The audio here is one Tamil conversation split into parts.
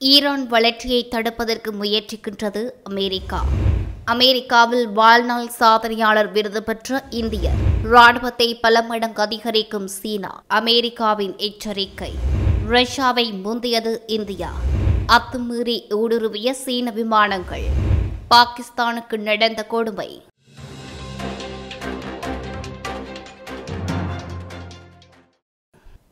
ஈரான் வளர்ச்சியை தடுப்பதற்கு முயற்சிக்கின்றது அமெரிக்கா. அமெரிக்காவில் வாழ்நாள் சாதனையாளர் விருது பெற்ற இந்தியர். ராணுவத்தை பல மடங்கு அதிகரிக்கும் சீனா அமெரிக்காவின் எச்சரிக்கை. ரஷ்யாவை முந்தியது இந்தியா. அத்துமீறி ஊடுருவிய சீன விமானங்கள். பாகிஸ்தானுக்கு நடந்த கொடுமை.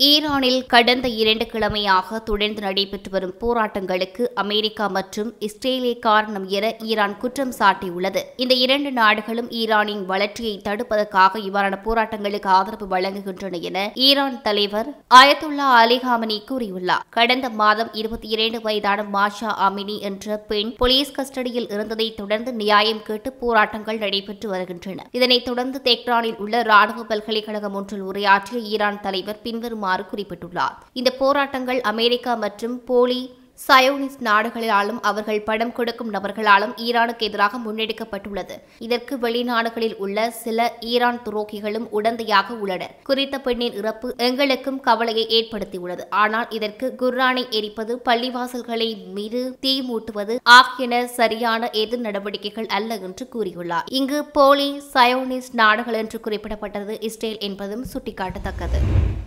ஈரானில் கடந்த இரண்டு கிழமையாக தொடர்ந்து நடைபெற்று வரும் போராட்டங்களுக்கு அமெரிக்கா மற்றும் இஸ்ரேலே காரணம் என ஈரான் குற்றம் சாட்டியுள்ளது. இந்த இரண்டு நாடுகளும் ஈரானின் வளர்ச்சியை தடுப்பதற்காக இவ்வாறான போராட்டங்களுக்கு ஆதரவு வழங்குகின்றன என ஈரான் தலைவர் அயத்துல்லா அலிகாமனி கூறியுள்ளார். கடந்த மாதம் இருபத்தி இரண்டு வயதான மாஷா அமினி என்ற பெண் போலீஸ் கஸ்டடியில் இருந்ததை தொடர்ந்து நியாயம் கேட்டு போராட்டங்கள் நடைபெற்று வருகின்றன. இதனைத் தொடர்ந்து தெஹ்ரானில் உள்ள ராணுவ பல்கலைக்கழகம் ஒன்றில் உரையாற்றிய ஈரான் தலைவர் பின்வரும் வருமாறு குறிப்பிட்டுள்ளார். இந்த போராட்டங்கள் அமெரிக்கா மற்றும் போலி சயோனிஸ்ட் நாடுகளாலும் அவர்கள் படம் கொடுக்கும் நபர்களாலும் ஈரானுக்கு எதிராக முன்னெடுக்கப்பட்டுள்ளது. இதற்கு வெளிநாடுகளில் உள்ள சில ஈரான் துரோகிகளும் உடந்தையாக உள்ளனர் குறித்த பெண்ணின் இறப்பு எங்களுக்கும் கவலையை ஏற்படுத்தியுள்ளது. ஆனால் இதற்கு குர்ரானை எரிப்பது பள்ளிவாசல்களை மீது தீ மூட்டுவது ஆகியன சரியான எதிர் நடவடிக்கைகள் அல்ல என்று கூறியுள்ளார். இங்கு போலி சயோனிஸ்ட் நாடுகள் என்று குறிப்பிடப்பட்டது இஸ்ரேல் என்பதும் சுட்டிக்காட்டத்தக்கது.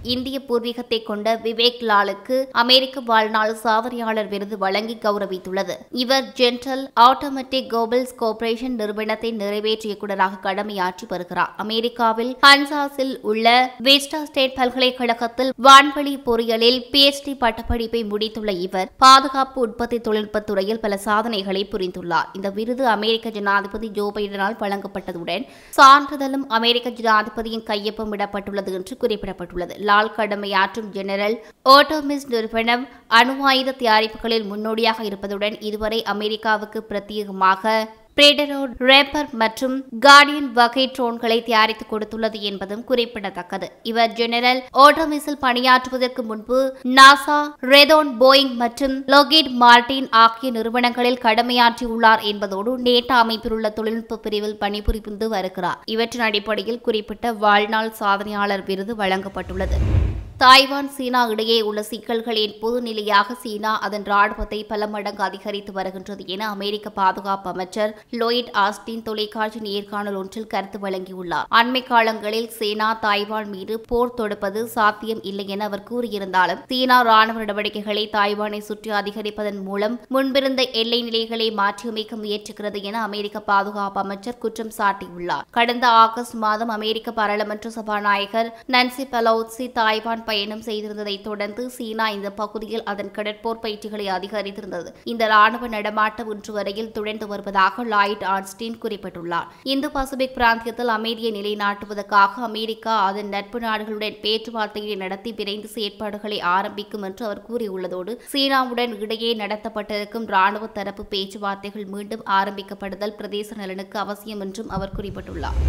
இந்திய பூர்வீகத்தை கொண்ட விவேக் லாலுக்கு அமெரிக்க வாழ்நாள் சாதனையாளர் விருது வழங்கி கௌரவித்துள்ளது. இவர் ஜென்ரல் ஆட்டோமேட்டிக் கோபல்ஸ் கோர்ப்பரேஷன் நிறுவனத்தை நிறைவேற்றிய இயக்குநராக கடமையாற்றி வருகிறார். அமெரிக்காவில் ஹன்சாஸில் உள்ள வெஸ்டா ஸ்டேட் பல்கலைக்கழகத்தில் வான்வழி பொறியியலில் பிஎச்டி பட்டப்படிப்பை முடித்துள்ள இவர் பாதுகாப்பு உற்பத்தி தொழில்நுட்பத் துறையில் பல சாதனைகளை புரிந்துள்ளார். இந்த விருது அமெரிக்க ஜனாதிபதி ஜோ பைடனால் வழங்கப்பட்டதுடன் சான்றிதழும் அமெரிக்க ஜனாதிபதியின் கையொப்பம் இடப்பட்டுள்ளது என்று குறிப்பிடப்பட்டுள்ளது. லால் கடமையாற்றும் ஜெனரல் ஓட்டோமிஸ் நிறுவனம் அணு ஆயுத தயாரிப்புகளில் முன்னோடியாக இருப்பதுடன் இதுவரை அமெரிக்காவுக்கு பிரத்யேகமாக பிரேடரோ ரேப்பர் மற்றும் கார்டியன் வகை ட்ரோன்களை தயாரித்து கொடுத்துள்ளது என்பதும் குறிப்பிடத்தக்கது. இவர் ஜெனரல் ஓட்டோமிஸில் பணியாற்றுவதற்கு முன்பு நாசா ரெதோன் போயிங் மற்றும் லோகிட் மார்டின் ஆகிய நிறுவனங்களில் கடமையாற்றியுள்ளார் என்பதோடு நேட்டா அமைப்பில் உள்ள தொழில்நுட்ப பிரிவில் பணிபுரிந்து வருகிறார். இவற்றின் அடிப்படையில் குறிப்பிட்ட வாழ்நாள் சாதனையாளர் விருது வழங்கப்பட்டுள்ளது. தாய்வான் சீனா இடையே உள்ள சிக்கல்களின் பொதுநிலையாக சீனா அதன் ராணுவத்தை பல மடங்கு அதிகரித்து வருகின்றது என அமெரிக்க பாதுகாப்பு அமைச்சர் லோயிட் ஆஸ்டின் தொலைக்காட்சி நேர்காணல் ஒன்றில் கருத்து வழங்கியுள்ளார். அண்மை காலங்களில் சீனா தாய்வான் மீது போர் தொடுப்பது சாத்தியம் இல்லை என அவர் கூறியிருந்தாலும் சீனா ராணுவ நடவடிக்கைகளை தாய்வானை சுற்றி அதிகரிப்பதன் மூலம் முன்பிருந்த எல்லை நிலைகளை மாற்றியமைக்க முயற்சிக்கிறது என அமெரிக்க பாதுகாப்பு அமைச்சர் குற்றம் சாட்டியுள்ளார். கடந்த ஆகஸ்ட் மாதம் அமெரிக்க பாராளுமன்ற சபாநாயகர் நன்சி பெலோசி தாய்வான் பயணம் செய்திருந்ததைத் தொடர்ந்து சீனா இந்த பகுதியில் அதன் கடற்போர் பயிற்சிகளை அதிகரித்திருந்தது. இந்த ராணுவ நடமாட்டம் இன்று வரையில் துடைந்து வருவதாக லாய்ட் ஆர்ஸ்டீன் குறிப்பிட்டுள்ளார். இந்து பசிபிக் பிராந்தியத்தில் அமைதியை நிலைநாட்டுவதற்காக அமெரிக்கா அதன் நட்பு நாடுகளுடன் பேச்சுவார்த்தையை நடத்தி விரைந்து செயற்பாடுகளை ஆரம்பிக்கும் என்று அவர் கூறியுள்ளதோடு சீனாவுடன் இடையே நடத்தப்பட்டிருக்கும் ராணுவ தரப்பு பேச்சுவார்த்தைகள் மீண்டும் ஆரம்பிக்கப்படுதல் பிரதேச நலனுக்கு அவசியம் என்றும் அவர் குறிப்பிட்டுள்ளார்.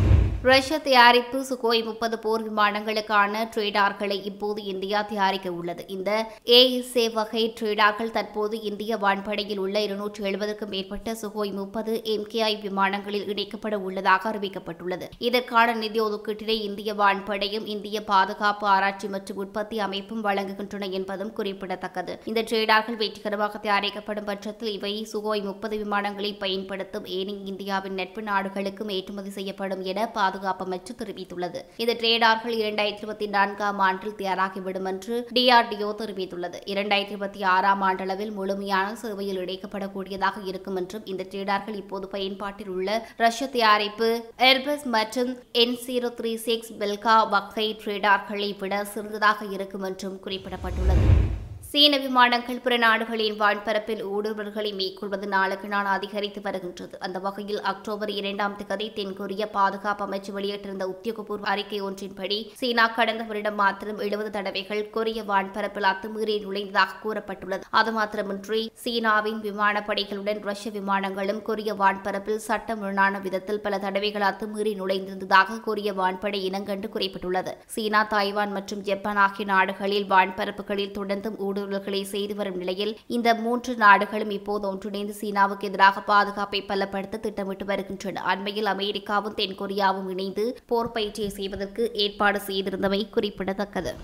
ரஷ்ய தயாரிப்பு சுகோய் முப்பது போர் விமானங்களுக்கான ட்ரேடார்களை இப்போது தற்போது இந்தியா தயாரிக்க உள்ளது. இந்த ஏஎஸ்ஏ வகை ட்ரேடார்கள் தற்போது இந்திய வான்படையில் உள்ள இருநூற்று எழுபதுக்கும் மேற்பட்ட சுகோய் முப்பது எம்கேஐ விமானங்களில் இணைக்கப்பட உள்ளதாக அறிவிக்கப்பட்டுள்ளது. இதற்கான நிதி ஒதுக்கீட்டினை இந்திய வான்படையும் இந்திய பாதுகாப்பு ஆராய்ச்சி மற்றும் உற்பத்தி அமைப்பும் வழங்குகின்றன என்பதும் குறிப்பிடத்தக்கது. இந்த ட்ரேடார்கள் வெற்றிகரமாக தயாரிக்கப்படும் பட்சத்தில் இவை சுகோய் முப்பது விமானங்களை பயன்படுத்தும் ஏனைய இந்தியாவின் நட்பு நாடுகளுக்கும் ஏற்றுமதி செய்யப்படும் என பாதுகாப்பு அமைச்சு தெரிவித்துள்ளது. இந்த ட்ரேடார்கள் இரண்டாயிரத்தி இருபத்தி நான்காம் ஆண்டில் தயார் தயாராகிவிடும் என்று டிஆர்டிஓ தெரிவித்துள்ளது இரண்டாயிரத்தி இருபத்தி ஆறாம் ஆண்டளவில் முழுமையான சேவையில் இணைக்கப்படக்கூடியதாக இருக்கும் என்றும் இந்த ட்ரேடார்கள் இப்போது பயன்பாட்டில் உள்ள ரஷ்ய தயாரிப்பு எர்பஸ் மற்றும் N zero three six Belka வகை ரேடார்களை விட சிறந்ததாக இருக்கும் என்றும் குறிப்பிடப்பட்டுள்ளது. சீன விமானங்கள் பிற நாடுகளின் வான்பரப்பில் ஊடுருவல்களை மேற்கொள்வது நாளுக்கு நாள் அதிகரித்து வருகின்றது. அந்த வகையில் அக்டோபர் இரண்டாம் தேதி தென்கொரிய பாதுகாப்பு அமைச்சு வெளியிட்டிருந்த உத்தியோகபூர்வ அறிக்கை ஒன்றின்படி சீனா கடந்த வருடம் மாத்திரம் எழுபது தடவைகள் கொரிய வான்பரப்பில் அத்துமீறி நுழைந்ததாக கூறப்பட்டுள்ளது. அது மாத்திரமின்றி சீனாவின் விமானப்படைகளுடன் ரஷ்ய விமானங்களும் கொரிய வான்பரப்பில் சட்டமுரணான விதத்தில் பல தடவைகள் அத்துமீறி நுழைந்திருந்ததாக கொரிய வான்படை இனங்கண்டு குறிப்பிட்டுள்ளது. சீனா தாய்வான் மற்றும் ஜப்பான் ஆகிய நாடுகளில் வான்பரப்புகளில் தொடர்ந்தும் ஊடுருவல் ஊடுருவல்களை செய்து வரும் நிலையில் இந்த மூன்று நாடுகளும் இப்போது ஒன்றிணைந்து சீனாவுக்கு எதிராக பாதுகாப்பை பலப்படுத்த திட்டமிட்டு வருகின்றன. அண்மையில் அமெரிக்காவும் தென்கொரியாவும் இணைந்து போர் பயிற்சியை செய்வதற்கு ஏற்பாடு செய்திருந்தமை குறிப்பிடத்தக்கது.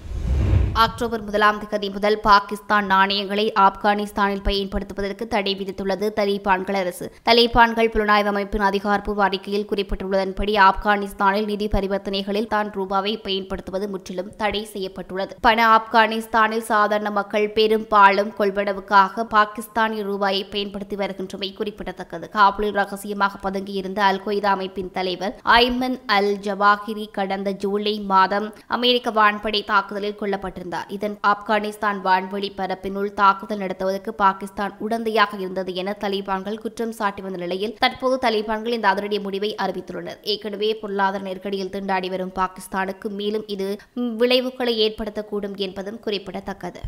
அக்டோபர் முதலாம் தேதி முதல் பாகிஸ்தான் நாணயங்களை ஆப்கானிஸ்தானில் பயன்படுத்துவதற்கு தடை விதித்துள்ளது. தலிபான்கள் அரசு. தலிபான்கள் புலனாய்வு அமைப்பின் அதிகாரப்பூர்வ அறிக்கையில் குறிப்பிட்டுள்ளதன்படி ஆப்கானிஸ்தானில் நிதி பரிவர்த்தனைகளில் தான் ரூபாவை பயன்படுத்துவது முற்றிலும் தடை செய்யப்பட்டுள்ளது. பண ஆப்கானிஸ்தானில் சாதாரண மக்கள் பெரும்பாலும் கொள்வனவுக்காக பாகிஸ்தானிய ரூபாயை பயன்படுத்தி வருகின்றமை குறிப்பிடத்தக்கது. காபூலில் ரகசியமாக பதுங்கியிருந்த அல் கொய்தா அமைப்பின் தலைவர் ஐமன் அல் ஜவாஹிரி கடந்த ஜூலை மாதம் அமெரிக்க வான்படை தாக்குதலில் கொல்லப்பட்டிருந்தார். இதன் ஆப்கானிஸ்தான் வான்வெளி பரப்பினுள் தாக்குதல் நடத்துவதற்கு பாகிஸ்தான் உடந்தையாக இருந்தது என தலிபான்கள் குற்றம் சாட்டி வந்த நிலையில் தற்போது தலிபான்கள் இந்த அதிரடி முடிவை அறிவித்துள்ளனர். ஏற்கனவே பொருளாதார நெருக்கடியில் திண்டாடி வரும் பாகிஸ்தானுக்கு மேலும் இது விளைவுகளை ஏற்படுத்தக்கூடும் என்பதும் குறிப்பிடத்தக்கது.